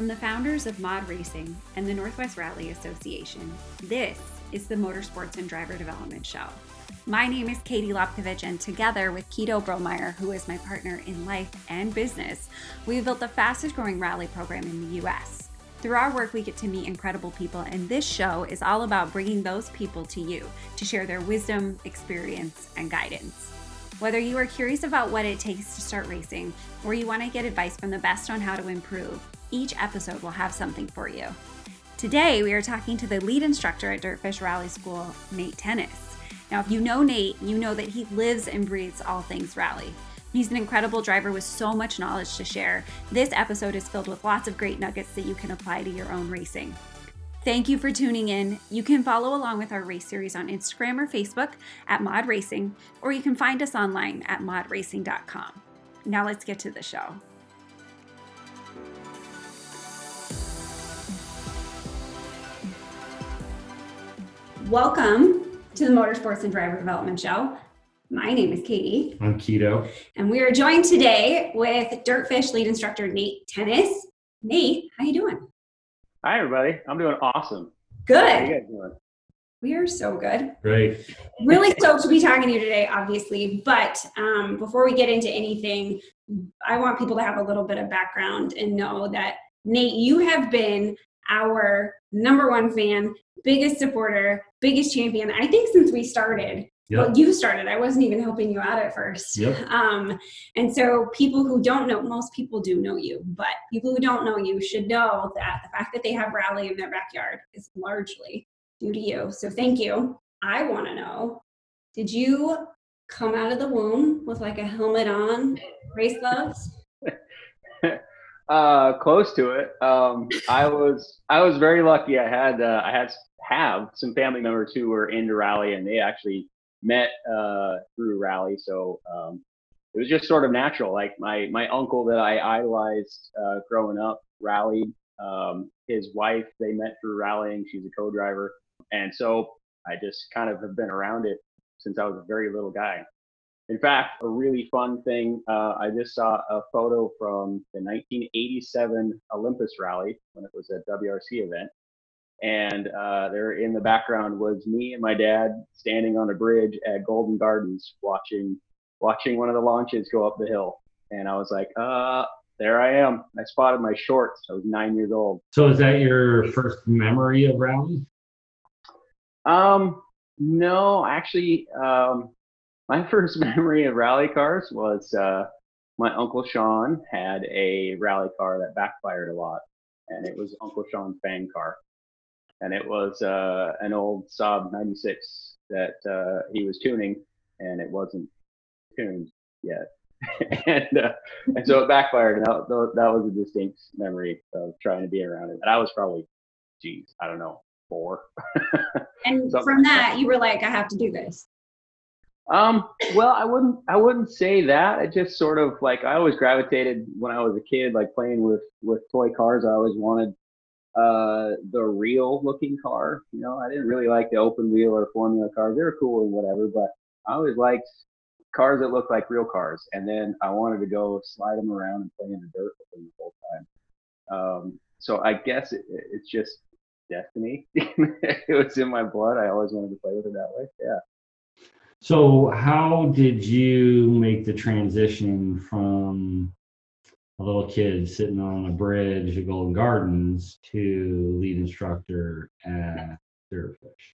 From the founders of Mod Racing and the Northwest Rally Association, this is the Motorsports and Driver Development Show. My name is Katie Lopkovich, and together with Keto Bromeyer, who is my partner in life and business, we've built the fastest growing rally program in the US. Through our work, we get to meet incredible people, and this show is all about bringing those people to you to share their wisdom, experience, and guidance. Whether you are curious about what it takes to start racing or you want to get advice from the best on how to improve, each episode will have something for you. Today, we are talking to the lead instructor at Dirtfish Rally School, Nate Tennis. Now, if you know Nate, you know that he lives and breathes all things rally. He's an incredible driver with so much knowledge to share. This episode is filled with lots of great nuggets that you can apply to your own racing. Thank you for tuning in. You can follow along with our race series on Instagram or Facebook at Mod Racing, or you can find us online at modracing.com. Now let's get to the show. Welcome to the Motorsports and Driver Development Show. My name is Katie. I'm Keto. And we are joined today with Dirtfish lead instructor Nate Tennis. Nate, how you doing? Hi everybody. I'm doing awesome. Good. How you guys doing? We are so good. Great. Really stoked to be talking to you today, obviously. But um, before we get into anything, I want people to have a little bit of background and know that Nate, you have been our number one fan, biggest supporter, biggest champion, I think since we started. Yep. Well, you started. I wasn't even helping you out at first. Yep. Um, and so, people who don't know, most people do know you, but people who don't know you should know that the fact that they have rally in their backyard is largely due to you. So, thank you. I want to know did you come out of the womb with like a helmet on, race gloves? uh, close to it. Um, I was I was very lucky. I had uh, I had have some family members who were into rally, and they actually met uh, through rally. So um, it was just sort of natural. Like my my uncle that I idolized uh, growing up rallied. Um, his wife they met through rallying. She's a co-driver, and so I just kind of have been around it since I was a very little guy. In fact, a really fun thing, uh, I just saw a photo from the 1987 Olympus rally when it was a WRC event. And uh, there in the background was me and my dad standing on a bridge at Golden Gardens watching watching one of the launches go up the hill. And I was like, uh, there I am. I spotted my shorts. I was nine years old. So is that your first memory of rally? Um, no, actually, um, my first memory of rally cars was uh, my uncle Sean had a rally car that backfired a lot, and it was Uncle Sean's bang car, and it was uh, an old Saab '96 that uh, he was tuning, and it wasn't tuned yet, and uh, and so it backfired, and that, that was a distinct memory of trying to be around it. And I was probably, geez, I don't know, four. And Something from like that, you were like, I have to do this. Um, well, I wouldn't I wouldn't say that. I just sort of like I always gravitated when I was a kid, like playing with with toy cars. I always wanted uh the real looking car. You know, I didn't really like the open wheel or formula cars. They were cool and whatever, but I always liked cars that looked like real cars. And then I wanted to go slide them around and play in the dirt with them the whole time. Um, so I guess it, it's just destiny. it was in my blood. I always wanted to play with it that way. Yeah. So how did you make the transition from a little kid sitting on a bridge at Golden Gardens to lead instructor at Dirtfish?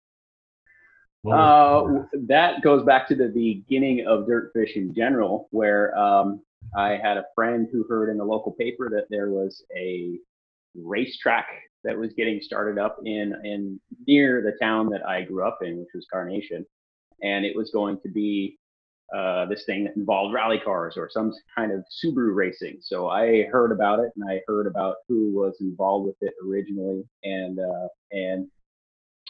Uh, that goes back to the beginning of Dirtfish in general, where um, I had a friend who heard in the local paper that there was a racetrack that was getting started up in in near the town that I grew up in, which was Carnation, and it was going to be uh, this thing that involved rally cars or some kind of Subaru racing. So I heard about it, and I heard about who was involved with it originally, and uh, and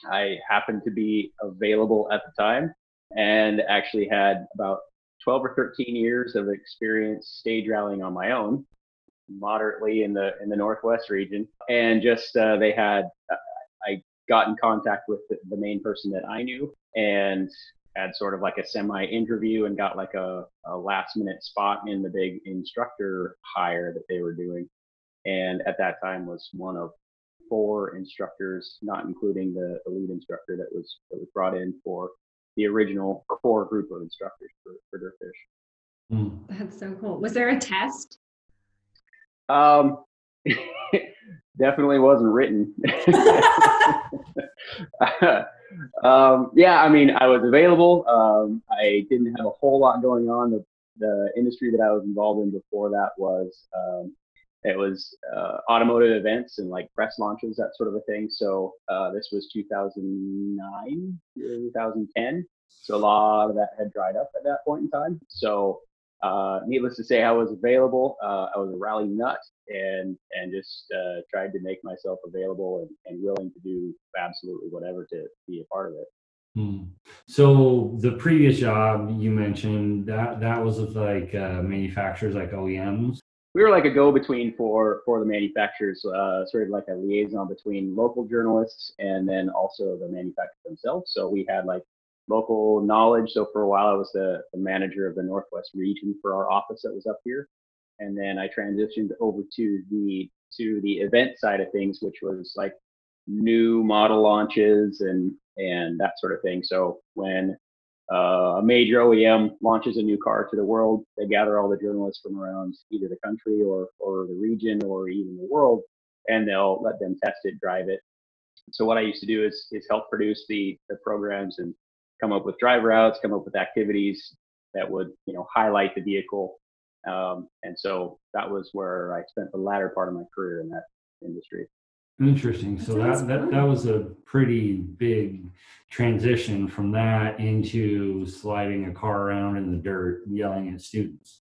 I happened to be available at the time, and actually had about 12 or 13 years of experience stage rallying on my own moderately in the in the northwest region and just uh, they had uh, i got in contact with the, the main person that i knew and had sort of like a semi interview and got like a, a last minute spot in the big instructor hire that they were doing and at that time was one of four instructors, not including the, the lead instructor that was that was brought in for the original core group of instructors for, for Dirtfish. Mm. That's so cool. Was there a test? Um, definitely wasn't written. um, yeah, I mean, I was available. Um, I didn't have a whole lot going on. The, the industry that I was involved in before that was um, it was uh, automotive events and like press launches, that sort of a thing. So uh, this was 2009, 2010. So a lot of that had dried up at that point in time. So uh, needless to say, I was available. Uh, I was a rally nut and and just uh, tried to make myself available and, and willing to do absolutely whatever to be a part of it. Hmm. So the previous job you mentioned that that was with like uh, manufacturers like OEMs. We were like a go-between for for the manufacturers, uh, sort of like a liaison between local journalists and then also the manufacturers themselves. So we had like local knowledge. So for a while, I was the, the manager of the Northwest region for our office that was up here, and then I transitioned over to the to the event side of things, which was like new model launches and and that sort of thing. So when uh, a major OEM launches a new car to the world, they gather all the journalists from around either the country or or the region or even the world, and they'll let them test it, drive it. So what I used to do is is help produce the the programs and come up with drive routes, come up with activities that would, you know, highlight the vehicle. Um, and so that was where I spent the latter part of my career in that industry. Interesting. So that, that that was a pretty big transition from that into sliding a car around in the dirt, yelling at students.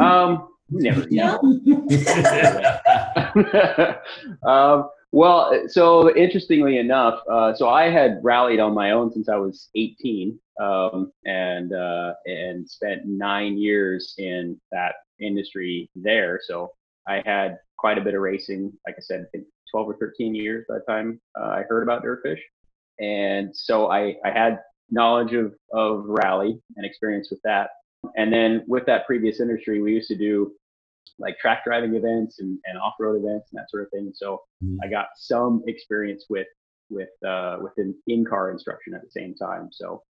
Um, never yell. um, well, so interestingly enough, uh, so I had rallied on my own since I was 18, um, and uh, and spent nine years in that industry there. So I had quite a bit of racing. Like I said, I think 12 or 13 years by the time uh, I heard about Dirtfish, and so I I had knowledge of of rally and experience with that. And then with that previous industry, we used to do like track driving events and, and off-road events and that sort of thing. So mm-hmm. I got some experience with with uh, with an in-car instruction at the same time. So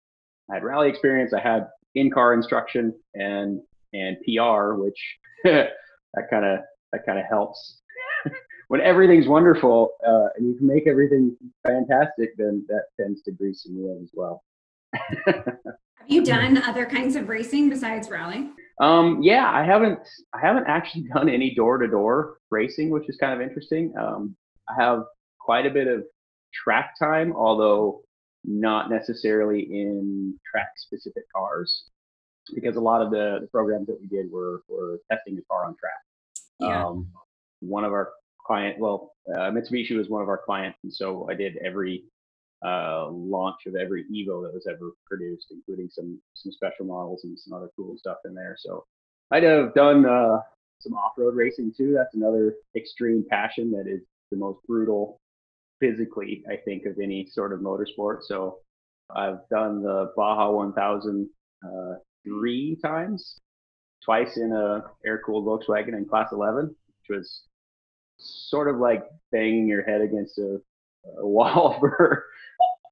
I had rally experience, I had in-car instruction and and PR, which that kind of that kind of helps. when everything's wonderful uh, and you can make everything fantastic, then that tends to grease the wheel as well. Have you done other kinds of racing besides rally? Um, yeah, I haven't. I haven't actually done any door-to-door racing, which is kind of interesting. Um, I have quite a bit of track time, although not necessarily in track-specific cars, because a lot of the, the programs that we did were were testing the car on track. Yeah. Um, one of our client, well, uh, Mitsubishi was one of our clients, and so I did every uh, launch of every Evo that was ever produced, including some some special models and some other cool stuff in there. So I'd have done uh, some off-road racing too. That's another extreme passion that is the most brutal physically, I think, of any sort of motorsport. So I've done the Baja 1000 uh, three times, twice in a air-cooled Volkswagen in Class 11, which was sort of like banging your head against a, a wall for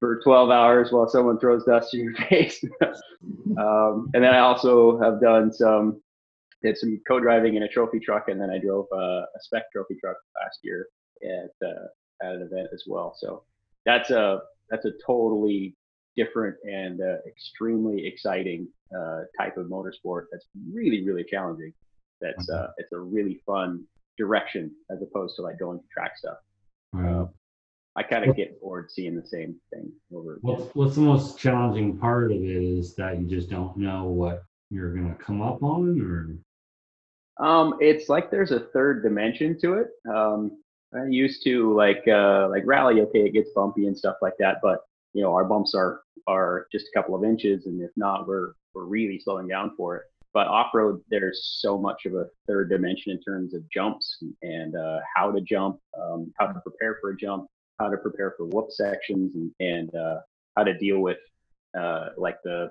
for 12 hours while someone throws dust in your face. um, and then I also have done some, did some co-driving in a trophy truck, and then I drove a, a spec trophy truck last year at uh, at an event as well. So that's a that's a totally different and uh, extremely exciting uh, type of motorsport. That's really really challenging. That's uh, it's a really fun direction as opposed to like going to track stuff. Uh, I kind of get bored seeing the same thing over. What's what's the most challenging part of it is that you just don't know what you're gonna come up on, or. Um, it's like there's a third dimension to it. Um, I used to like uh, like rally. Okay, it gets bumpy and stuff like that, but you know our bumps are are just a couple of inches, and if not, we're we're really slowing down for it. But off road, there's so much of a third dimension in terms of jumps and uh, how to jump, um, how to prepare for a jump, how to prepare for whoop sections and, and uh, how to deal with uh, like the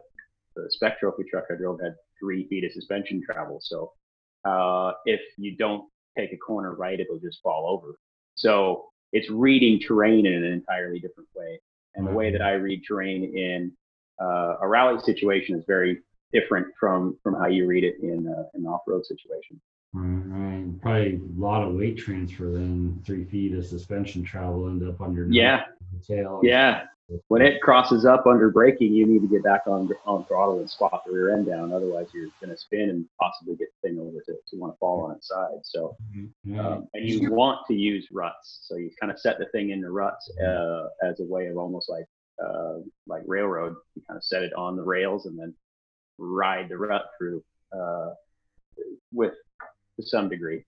the spec trophy truck I drove had three feet of suspension travel. So uh, if you don't take a corner right, it'll just fall over. So it's reading terrain in an entirely different way. And the way that I read terrain in uh, a rally situation is very different from from how you read it in uh, an off-road situation. Right, right. Probably a lot of weight transfer then. Three feet of suspension travel end up under Yeah, the tail. yeah. When it crosses up under braking, you need to get back on on throttle and squat the rear end down. Otherwise, you're going to spin and possibly get the thing over to, to want to fall on its side. So, Yeah. um, and you want to use ruts. So you kind of set the thing into ruts uh, as a way of almost like uh, like railroad. You kind of set it on the rails and then ride the rut through uh, with to some degree.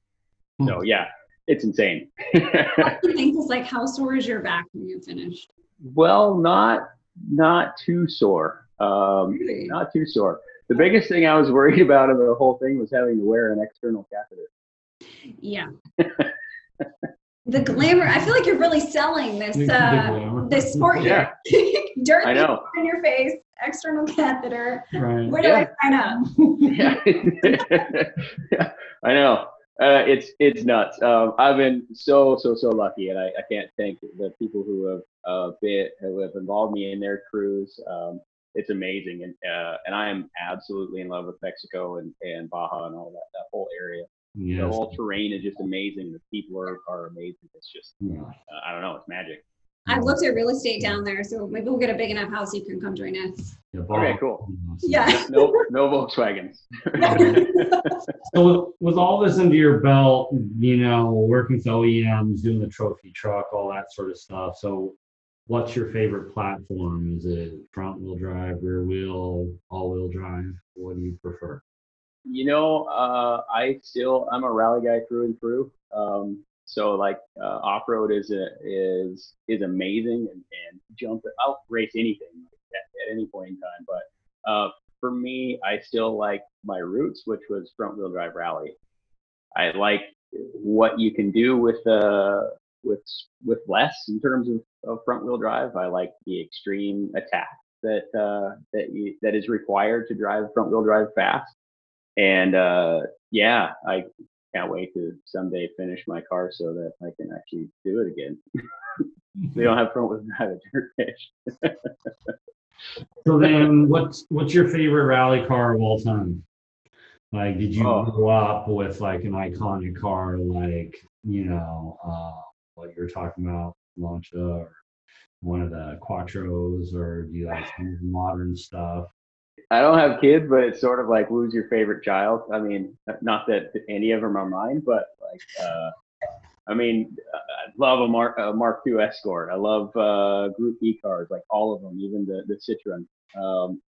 So yeah, it's insane. I think is like how sore is your back when you finished? well, not not too sore. Um, Really? not too sore. The biggest thing I was worried about in the whole thing was having to wear an external catheter. Yeah. the glamour. I feel like you're really selling this Big uh glamour. this sport Yeah. here. Dirt I know. in your face, external catheter. Right. Where do Yeah. I sign up? yeah, I know. Uh, it's it's nuts. Um, I've been so so so lucky, and I, I can't thank the people who have uh, been who have involved me in their crews. Um, it's amazing, and uh, and I am absolutely in love with Mexico and, and Baja and all that that whole area. The whole terrain is just amazing. The people are, are amazing. It's just Yeah. uh, I don't know. It's magic. I've looked at real estate down there, so maybe we'll get a big enough house you can come join us. Yeah, Okay, cool. Yeah. No no Volkswagens. So with all this under your belt, you know, working with OEMs, doing the trophy truck, all that sort of stuff. So what's your favorite platform? Is it front wheel drive, rear wheel, all wheel drive? What do you prefer? You know, uh, I still I'm a rally guy through and through. Um, so like uh, off road is a, is is amazing and, and jump. I'll race anything at, at any point in time, but uh, for me, I still like my roots, which was front wheel drive rally. I like what you can do with uh with with less in terms of, of front wheel drive. I like the extreme attack that uh, that you, that is required to drive front wheel drive fast. And uh, yeah, I can't wait to someday finish my car so that I can actually do it again. we don't have front wheel drive at Dirtfish. So then what's what's your favorite rally car of all time? Like did you Oh. grow up with like an iconic car like, you know, uh what you're talking about, Lancia or one of the Quattros or do you like some of the modern stuff? I don't have kids, but it's sort of like who's your favorite child? I mean, not that any of them are mine, but like, uh, I mean, I love a Mark a Mark II Escort. I love uh, Group E cars, like all of them, even the the Citroen. Um,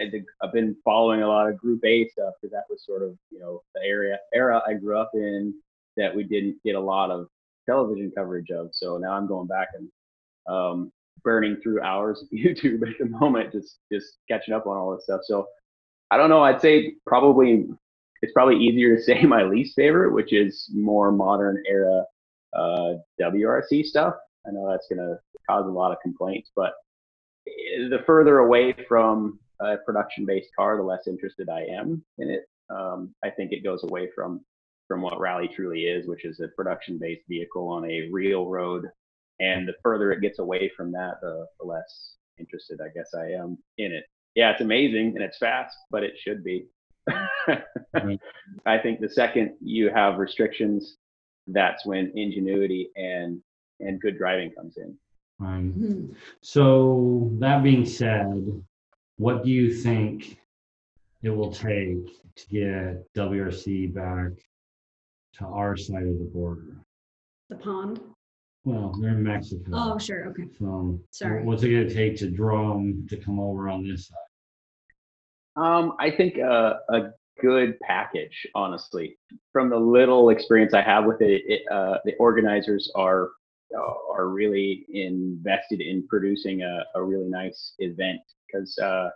I I've been following a lot of Group A stuff because that was sort of you know the area era I grew up in that we didn't get a lot of television coverage of. So now I'm going back and um, burning through hours of YouTube at the moment, just just catching up on all this stuff. So I don't know. I'd say probably it's probably easier to say my least favorite, which is more modern era uh, WRC stuff. I know that's going to cause a lot of complaints, but eh, the further away from a production-based car, the less interested I am in it. Um, I think it goes away from from what rally truly is, which is a production-based vehicle on a real road and the further it gets away from that, the, the less interested I guess I am in it. Yeah, it's amazing and it's fast, but it should be. Right. I think the second you have restrictions, that's when ingenuity and and good driving comes in. Right. Hmm. So that being said, what do you think it will take to get WRC back to our side of the border? The pond. Well, they're in Mexico. Oh, sure. Okay. So Sorry. what's it gonna take to draw them to come over on this side? Um, I think uh, a good package, honestly. From the little experience I have with it, it uh, the organizers are uh, are really invested in producing a, a really nice event because uh,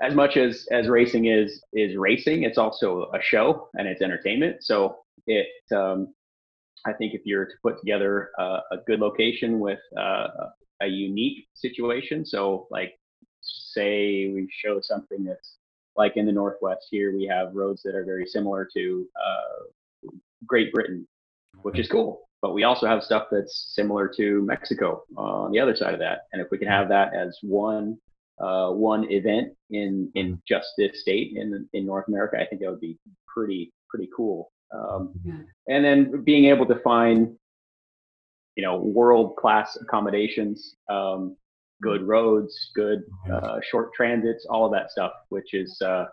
as much as as racing is is racing, it's also a show and it's entertainment. So it um, I think if you're to put together a, a good location with uh, a unique situation, so like say we show something that's like in the northwest here we have roads that are very similar to uh, Great Britain, which is cool. But we also have stuff that's similar to Mexico on the other side of that. And if we can have that as one uh, one event in in just this state in in North America, I think that would be pretty pretty cool. Um. And then being able to find, you know, world class accommodations, um, good roads, good uh, short transits, all of that stuff, which is uh,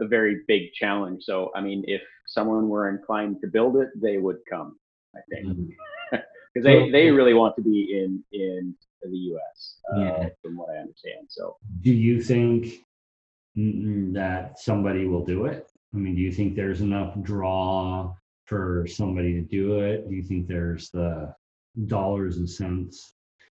a very big challenge. So, I mean, if someone were inclined to build it, they would come. I think because they, So- they really want to be in in the U.S. Uh, Yeah. From what I understand. So Do you think that somebody will do it? I mean, do you think there's enough draw for somebody to do it? Do you think there's the dollars and cents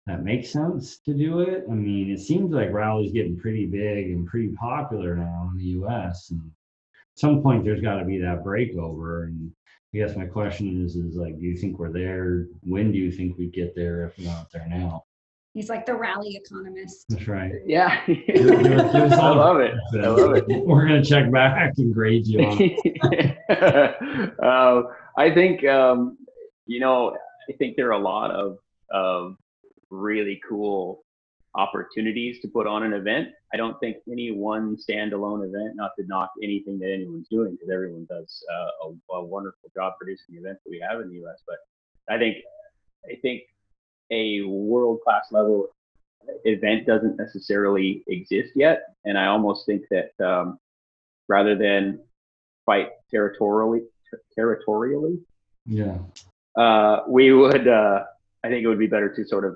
that make sense to do it? I mean, it seems like rally's getting pretty big and pretty popular now in the US. And at some point there's got to be that breakover. And I guess my question is, is like, do you think we're there? When do you think we get there if we're not there now? He's like the rally economist. That's right. yeah, Give us- give us I love it. I love it. We're gonna check back and grade you on. it. uh, I think um, you know. I think there are a lot of of really cool opportunities to put on an event. I don't think any one standalone event, not to knock anything that anyone's doing, because everyone does uh, a, a wonderful job producing the events that we have in the U.S. But I think I think a world class level event doesn't necessarily exist yet, and I almost think that um, rather than fight territorially territorially Yeah. uh, we would uh, i think it would be better to sort of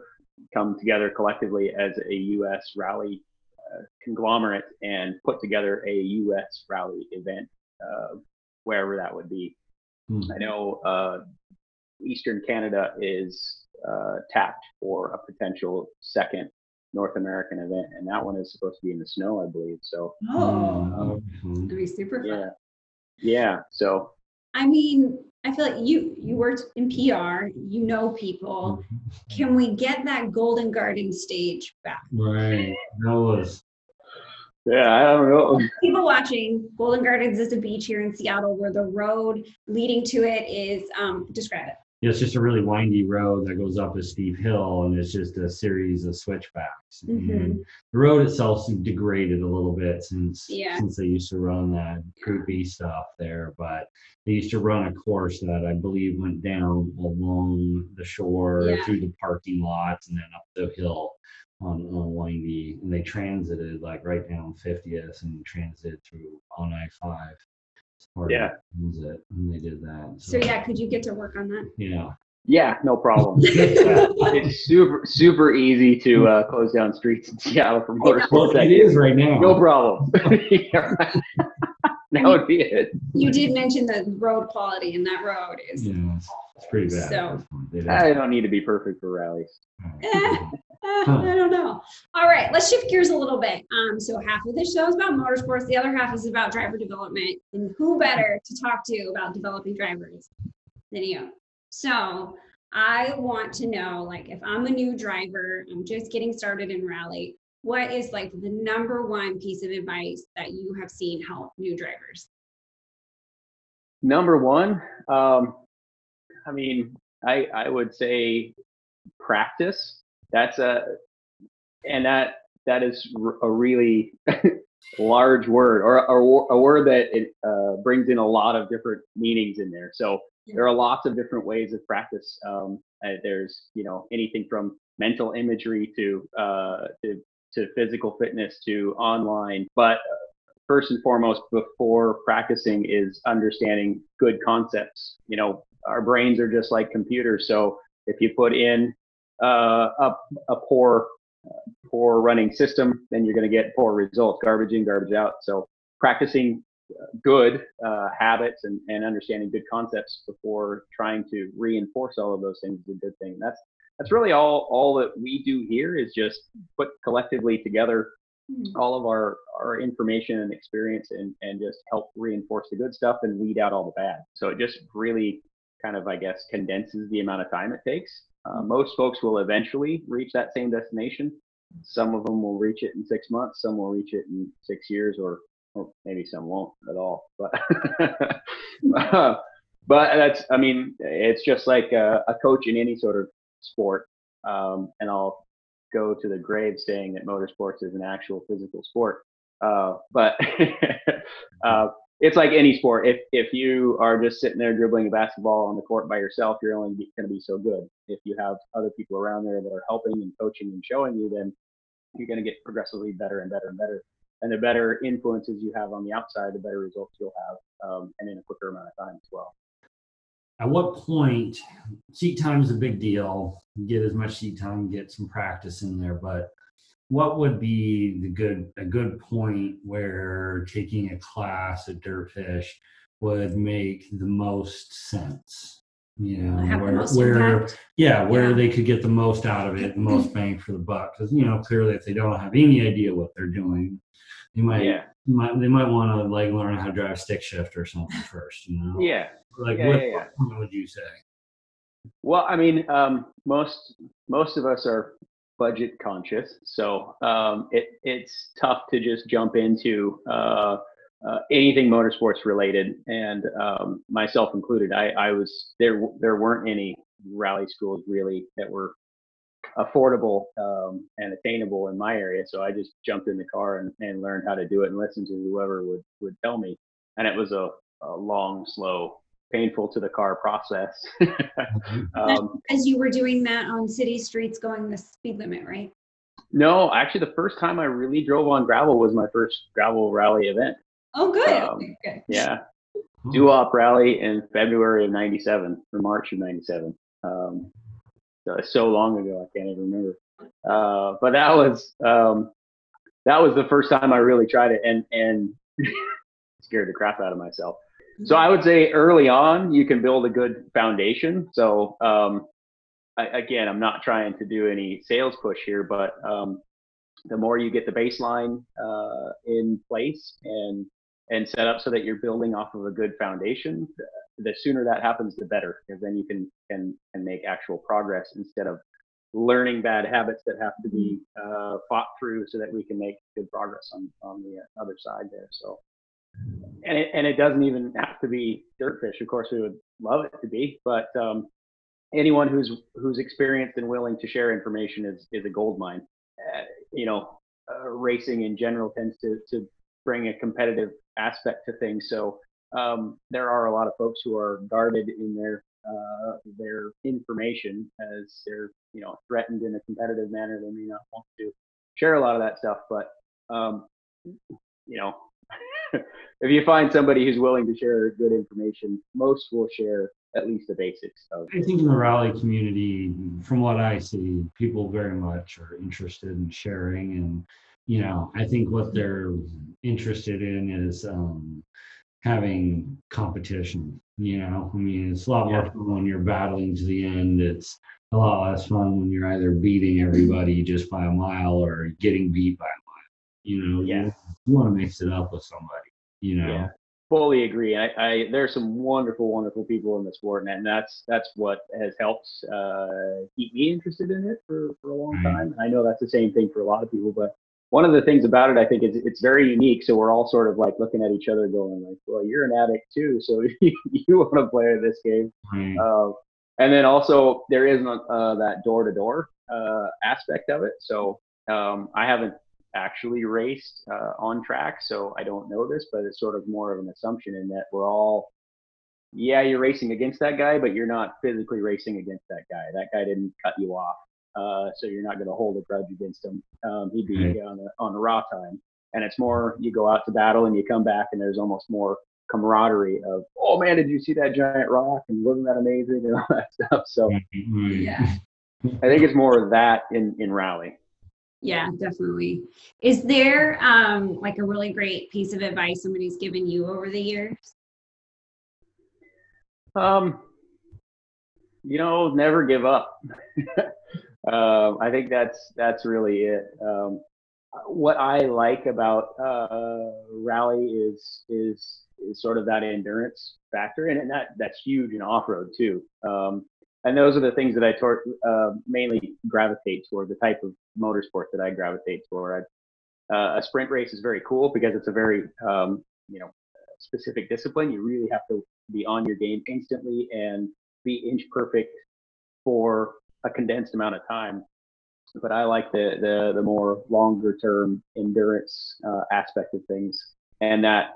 come together collectively as a us rally uh, conglomerate and put together a us rally event uh, wherever that would be Hmm. i know uh, eastern canada is uh, tapped for a potential second north american event and that one is supposed to be in the snow i believe so Oh, Mhm. that'd be super fun. yeah yeah so I mean, I feel like you you worked in PR, you know people. Can we get that Golden Garden stage back? Right. That was yeah i don't know People watching, Golden Gardens is a beach here in Seattle where the road leading to it is um describe it. Yeah, it's just a really windy road that goes up a steep hill and it's just a series of switchbacks. Mhm. And the road itself's degraded a little bit since Yeah. since they used to run that B stuff there, but they used to run a course that I believe went down along the shore Yeah. through the parking lots and then up the hill on, on windy. And they transited like right down 50th and transited through on I-5. It's Yeah. the transit, and they did that. So yeah, could you get to work on that? Yeah. Yeah, no problem. Yeah, it's super super easy to uh, close down streets in Seattle for Well, motorsports. it is right now. No problem. Yeah, right. that would be it. You did mention the road quality and that road is Yeah, it's, it's pretty bad. So- at this point. They I don't need to be perfect for rallies. Eh, uh, I don't know. All right, let's shift gears a little bit. Um, so half of the show is about motorsports, the other half is about driver development. And who better to talk to about developing drivers than you? So I want to know, like, if I'm a new driver, I'm just getting started in rally, what is like the number one piece of advice that you have seen help new drivers? Number one, um, I mean, I I would say practice. That's a and that that is a really large word or, or a word that it uh, brings in a lot of different meanings in there. So there are lots of different ways of practice. Um, uh, there's you know anything from mental imagery to uh, to to physical fitness to online, but first and foremost before practicing is understanding good concepts. You know, our brains are just like computers. So if you put in uh, a, a poor, poor running system, then you're going to get poor results, garbage in, garbage out. So practicing uh, good uh, habits and, and understanding good concepts before trying to reinforce all of those things is a good thing. That's that's really all all that we do here is just put collectively together all of our our information and experience and and just help reinforce the good stuff and weed out all the bad so it just really kind of i guess condenses the amount of time it takes uh, most folks will eventually reach that same destination some of them will reach it in six months some will reach it in six years or or maybe some won't at all but uh, but that's I mean it's just like a, a coach in any sort of sport, um, and I'll go to the grave saying that motorsports is an actual physical sport. Uh, but uh, it's like any sport. If if you are just sitting there dribbling a basketball on the court by yourself, you're only going to be so good. If you have other people around there that are helping and coaching and showing you, then you're going to get progressively better and better and better. And the better influences you have on the outside, the better results you'll have, um, and in a quicker amount of time as well. At what point, seat time is a big deal. Get as much seat time, get some practice in there. But what would be the good a good point where taking a class at Dirtfish would make the most sense? You know, Have the where most where yeah, where Yeah. they could get the most out of it, the most bang for the buck. Because you know, clearly, if they don't have any idea what they're doing, they might, Yeah, might they might want to like learn how to drive stick shift or something first. You know, yeah. like Yeah, what, yeah, yeah. what would you say? Well, I mean, um, most most of us are budget conscious, so um, it it's tough to just jump into uh, uh, anything motorsports related, and um, myself included. I, I was there. There weren't any rally schools really that were affordable um, and attainable in my area, so I just jumped in the car and, and learned how to do it and listened to whoever would would tell me, and it was a, a long, slow, painful to the car process. um, As you were doing that on city streets going the speed limit, right? No, actually, the first time I really drove on gravel was my first gravel rally event. Oh, good. Um, okay, good. Yeah, Hmm. Duop rally in February of '97 or March of '97. Um, so so long ago, I can't even remember. Uh, but that was um, that was the first time I really tried it, and and scared the crap out of myself. So I would say early on, you can build a good foundation. So um, I, again, I'm not trying to do any sales push here, but um, the more you get the baseline uh, in place and and set up so that you're building off of a good foundation, the, the sooner that happens, the better, because then you can can can make actual progress instead of learning bad habits that have to be uh, fought through so that we can make good progress on on the other side there. So and it, and it doesn't even have to be Dirtfish. Of course, we would love it to be, but um, anyone who's who's experienced and willing to share information is is a gold mine. Uh, you know, uh, racing in general tends to to bring a competitive aspect to things. So um, there are a lot of folks who are guarded in their uh, their information as they're you know threatened in a competitive manner. They may not want to share a lot of that stuff, but um, you know if you find somebody who's willing to share good information, most will share at least the basics of. I think in the rally community, from what I see, people very much are interested in sharing, and you know, I think what they're interested in is um, having competition. You know, I mean, it's a lot more fun when you're battling to the end. It's a lot less fun when you're either beating everybody just by a mile or getting beat by a mile. You know, Yeah. you, you want to mix it up with somebody. You know, Yeah. Fully agree. I, I there are some wonderful, wonderful people in the sport, and, and that's that's what has helped uh, keep me interested in it for, for a long time. I know that's the same thing for a lot of people, but one of the things about it, I think, is it's very unique. So we're all sort of like looking at each other, going like, "Well, you're an addict too, so you want to play this game." Right. Uh, and then also there is uh, that door to door aspect of it. So um, I haven't actually raced uh, on track, so I don't know this, but it's sort of more of an assumption in that we're all, yeah, you're racing against that guy, but you're not physically racing against that guy. That guy didn't cut you off, uh, so you're not going to hold a grudge against him. Um, he beat Right. you on a, on a raw time, and it's more you go out to battle and you come back, and there's almost more camaraderie of, oh man, did you see that giant rock? And wasn't that amazing? And all that stuff. So Right. Yeah. I think it's more of that in in rally. Yeah, definitely. Is there um like a really great piece of advice somebody's given you over the years? Um, you know, never give up. um, I think that's that's really it. Um, what I like about uh, rally is is is sort of that endurance factor, and that that's huge in off road too. Um, and those are the things that I tor- uh, mainly gravitate toward. The type of motorsport that I gravitate toward. I, uh, a sprint race is very cool because it's a very um, you know specific discipline. You really have to be on your game instantly and be inch perfect for a condensed amount of time. But I like the the, the more longer term endurance uh, aspect of things, and that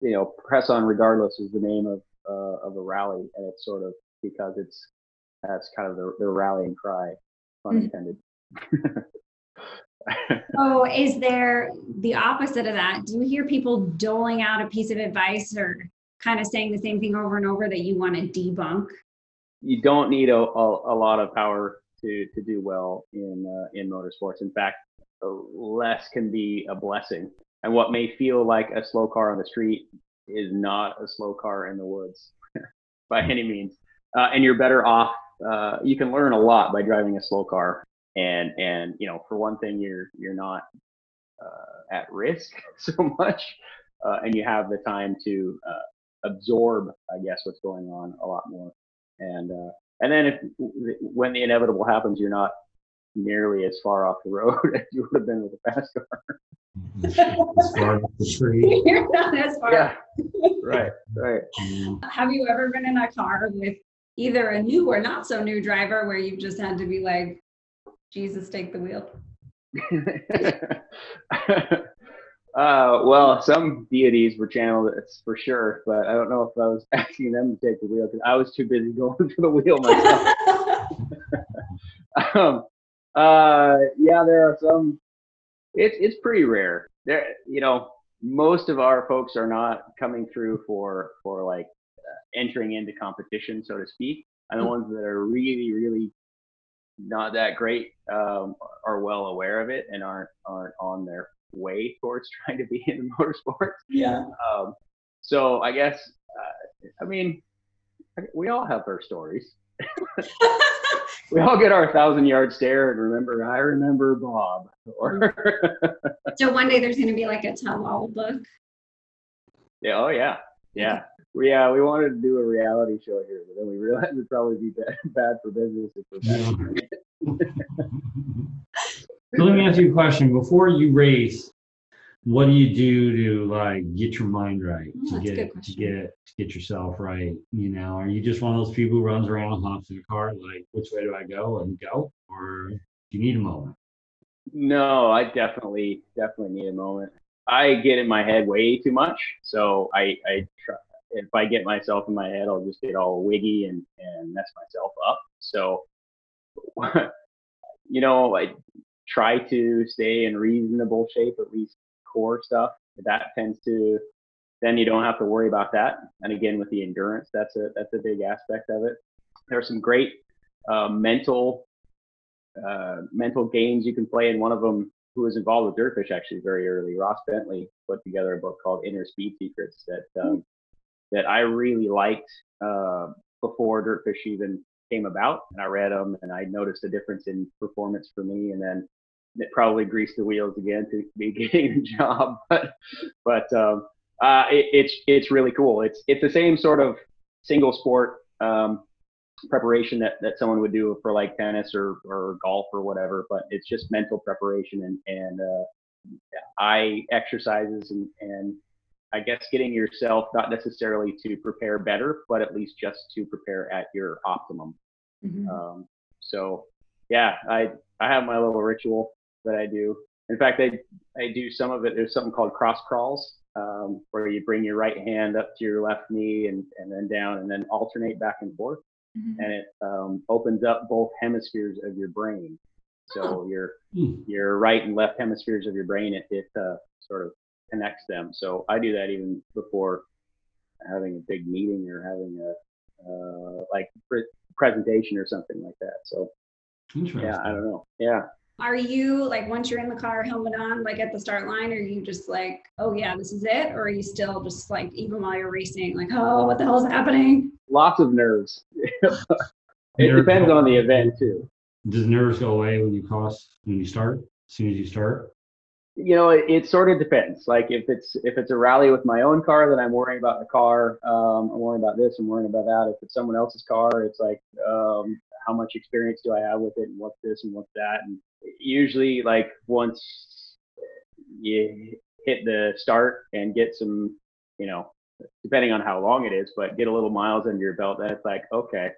you know press on regardless is the name of uh, of a rally, and it's sort of because it's that's kind of the, the rallying cry, pun intended. Oh, is there the opposite of that? Do you hear people doling out a piece of advice or kind of saying the same thing over and over that you want to debunk? you don't need a, a, a, lot of power to to do well in uh, in motorsports. In fact, less can be a blessing. And what may feel like a slow car on the street is not a slow car in the woods by any means. Uh, and you're better off. Uh, you can learn a lot by driving a slow car. And and you know, for one thing, you're you're not uh, at risk so much, uh, and you have the time to uh, absorb, I guess, what's going on a lot more and uh, and then if when the inevitable happens, you're not nearly as far off the road as you would have been with a fast car. as far off the street. You're not as far. Yeah, right, right. Have you ever been in a car with either a new or not so new driver where you've just had to be like, Jesus, take the wheel? Uh, well, some deities were channeled, that's for sure, but I don't know if I was asking them to take the wheel because I was too busy going for the wheel myself. um, uh, yeah, there are some. It's it's pretty rare. There, you know, most of our folks are not coming through for for like entering into competition, so to speak. And the hmm. ones that are really, really not that great um, are well aware of it and aren't aren't on their way towards trying to be in motorsports. Yeah. Um, so I guess, uh, I mean, we all have our stories. we all get our thousand yard stare and remember, I remember Bob. Or so one day there's going to be like a tell all book. Yeah. Oh yeah. Yeah. Yeah, we wanted to do a reality show here, but then we realized it'd probably be bad, bad for business if we're So let me ask you a question. Before you race, what do you do to like get your mind right oh, to get to get to get yourself right? You know, are you just one of those people who runs around, and hops in a car, like which way do I go and go, or do you need a moment? No, I definitely definitely need a moment. I get in my head way too much, so I I try. If I get myself in my head, I'll just get all wiggy and and mess myself up. So, you know, I try to stay in reasonable shape, at least core stuff. That tends to then you don't have to worry about that. And again, with the endurance, that's a that's a big aspect of it. There are some great uh, mental uh, mental games you can play, and one of them who was involved with Dirtfish actually very early, Ross Bentley, put together a book called Inner Speed Secrets that um, that I really liked uh, before Dirtfish even came about, and I read them, and I noticed a difference in performance for me, and then it probably greased the wheels again to be getting a job. But but um, uh, it, it's it's really cool. It's it's the same sort of single sport um, preparation that, that someone would do for like tennis or, or golf or whatever, but it's just mental preparation and and uh, eye exercises and and I guess getting yourself not necessarily to prepare better, but at least just to prepare at your optimum. Mm-hmm. Um, so yeah, I I have my little ritual that I do. In fact, I, I do some of it. There's something called cross crawls, um, where you bring your right hand up to your left knee and, and then down and then alternate back and forth. Mm-hmm. And it um, opens up both hemispheres of your brain. So oh. your mm. your right and left hemispheres of your brain, it, it uh, sort of connects them. So I do that even before having a big meeting or having a uh, like pre- presentation or something like that. So yeah, I don't know. Yeah. Are you like once you're in the car, helmet on, like at the start line, are you just like, oh yeah, this is it? Or are you still just like, even while you're racing, like, oh, what the hell's happening? Lots of nerves. it depends on the event too. Does nerves go away when you cross, when you start, as soon as you start? You know, it, it sort of depends. Like if it's if it's a rally with my own car, then I'm worrying about the car. Um, I'm worrying about this. I'm worrying about that. If it's someone else's car, it's like, um, how much experience do I have with it, and what's this and what's that, and usually like once you hit the start and get some, you know, depending on how long it is, but get a little miles under your belt. Then it's like, okay,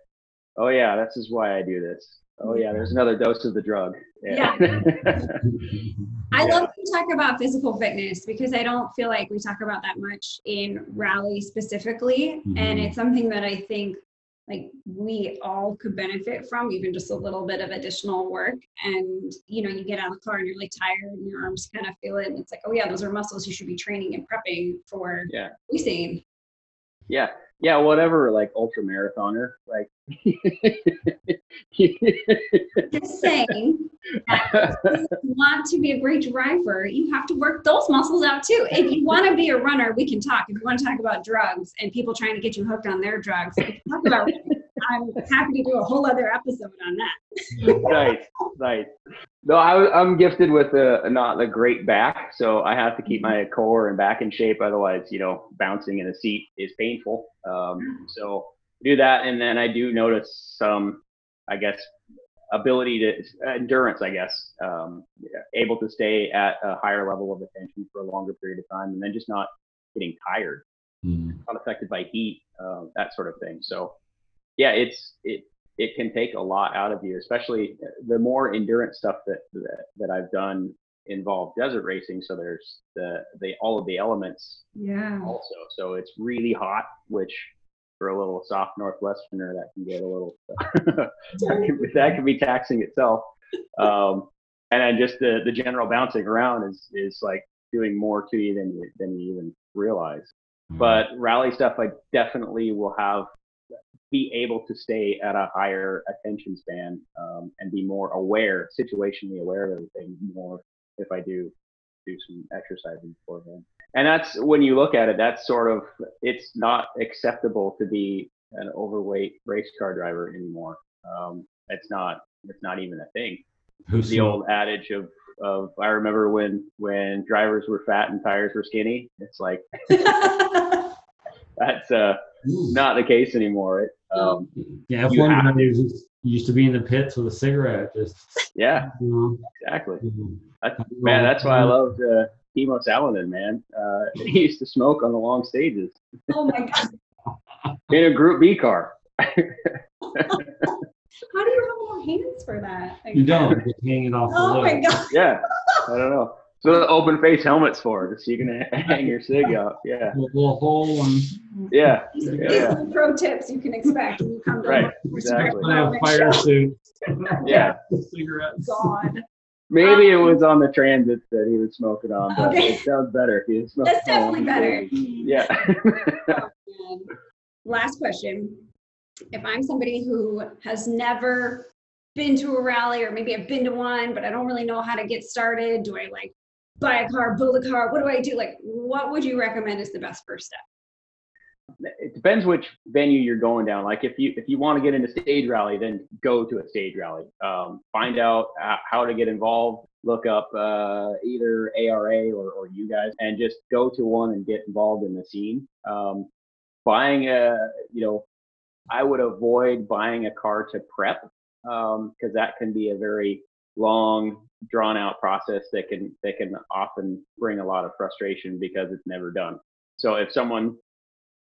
oh yeah, this is why I do this. Oh yeah, there's another dose of the drug. Yeah. I love to talk about physical fitness because I don't feel like we talk about that much in rally specifically. Mm-hmm. And it's something that I think like we all could benefit from even just a little bit of additional work and you know you get out of the car and you're like tired and your arms kind of feel it and it's like oh yeah those are muscles you should be training and prepping for yeah racing yeah yeah whatever like ultra marathoner like just saying want to be a great driver you have to work those muscles out too. If you want to be a runner we can talk. If you want to talk about drugs and people trying to get you hooked on their drugs talk about i'm happy to do a whole other episode on that. Right, right. no I, am gifted with a, not a great back so i have to keep my core and back in shape otherwise you know bouncing in a seat is painful. Um, so do that, and then I do notice some, I guess, ability to endurance. I guess um, able to stay at a higher level of attention for a longer period of time, and then just not getting tired, mm. not affected by heat, uh, that sort of thing. So, yeah, it's it it can take a lot out of you, especially the more endurance stuff that that, that I've done involve desert racing so there's the the all of the elements yeah also so it's really hot which for a little soft northwesterner that can get a little that, can, that can be taxing itself. Um, and then just the the general bouncing around is is like doing more to you than you than you even realize. Mm-hmm. but rally stuff i definitely will have be able to stay at a higher attention span um, and be more aware situationally aware of everything more if i do do some exercising for beforehand and that's when you look at it that's sort of it's not acceptable to be an overweight race car driver anymore. Um, it's not it's not even a thing. Who's the old adage of of i remember when when drivers were fat and tires were skinny. It's like that's uh not the case anymore. It, um, yeah f1 drivers used to be in the pits with a cigarette just yeah you know. exactly mm-hmm. that's, man that's why i loved uh, Timo Salonen, man. Uh, he used to smoke on the long stages. Oh my god! In a Group B car. How do you have more hands for that? you don't. Just hang it off. Oh my god! Yeah, I don't know. So the open face helmets for, just so you can hang your cig up. Yeah. A little hole and. Yeah. These, yeah, yeah. pro tips you can expect when you come to. Right. Exactly. Fire suit. Yeah. Cigarettes. God. Maybe um, it was on the transit that he was smoking on, but okay. it sounds better. He was That's definitely better. Yeah. oh, Last question. If I'm somebody who has never been to a rally, or maybe I've been to one, but I don't really know how to get started, do I like buy a car, build a car? What do I do? Like, what would you recommend is the best first step? it depends which venue you're going down. Like if you if you want to get into stage rally, then go to a stage rally. Um, find out how to get involved. Look up uh, either ARA or, or you guys, and just go to one and get involved in the scene. Um, buying a you know, I would avoid buying a car to prep because um, that can be a very long, drawn out process that can that can often bring a lot of frustration because it's never done. So if someone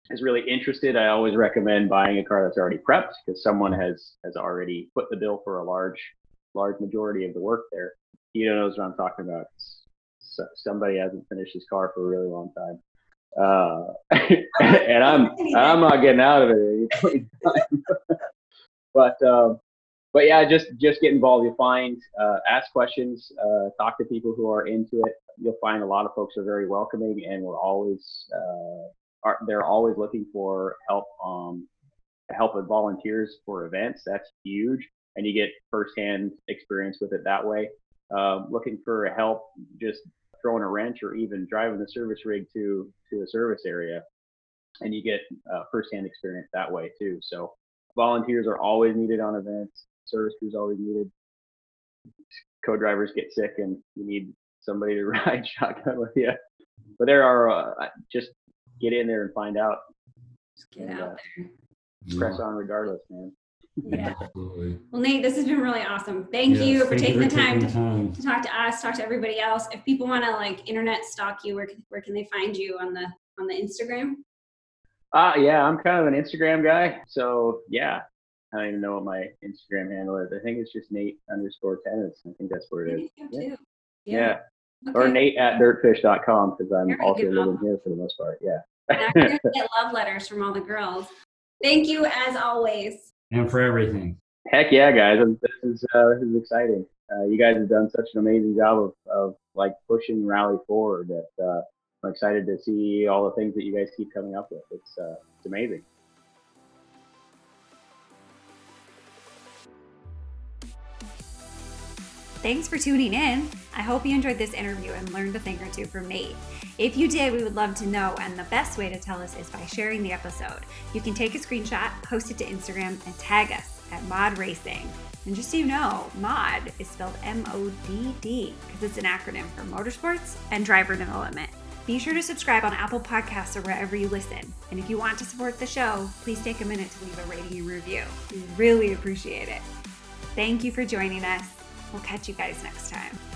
is really interested, I always recommend buying a car that's already prepped because someone has has already put the bill for a large large majority of the work there. He knows what I'm talking about. So somebody hasn't finished his car for a really long time, uh, and I'm I'm not getting out of it. but um, but yeah, just just get involved. You'll find uh, ask questions, uh, talk to people who are into it. You'll find a lot of folks are very welcoming, and we're always uh, are they're always looking for help um help with volunteers for events. That's huge, and you get firsthand experience with it that way. Um, looking for help, just throwing a wrench or even driving the service rig to to a service area, and you get uh, firsthand experience that way too. So volunteers are always needed on events. Service crews always needed. Co-drivers get sick, and you need somebody to ride shotgun with you. But there are uh, just get in there and find out. Just get and, out uh, there. Press on regardless, man. Yeah. well, Nate, this has been really awesome. Thank yes, you for taking the time, taking to, time, to, talk to us, talk to everybody else. If people want to like internet stalk you, where can, where can they find you on the on the Instagram? Uh, yeah, I'm kind of an Instagram guy. So yeah, I don't even know what my Instagram handle is. I think it's just Nate underscore tennis. I think that's where it is. Yeah. yeah. Okay. Or Nate at dirtfish.com because I'm also living here for the most part. Yeah. get love letters from all the girls. Thank you as always. And for everything. Heck yeah, guys! This is uh, this is exciting. Uh, you guys have done such an amazing job of, of like pushing Rally forward that uh, I'm excited to see all the things that you guys keep coming up with. It's uh, it's amazing. Thanks for tuning in. I hope you enjoyed this interview and learned a thing or two from me. If you did, we would love to know, and the best way to tell us is by sharing the episode. You can take a screenshot, post it to Instagram, and tag us at MODD Racing. And just so you know, MODD is spelled M O D D because it's an acronym for motorsports and driver development. Be sure to subscribe on Apple Podcasts or wherever you listen. And if you want to support the show, please take a minute to leave a rating and review. We really appreciate it. Thank you for joining us. We'll catch you guys next time.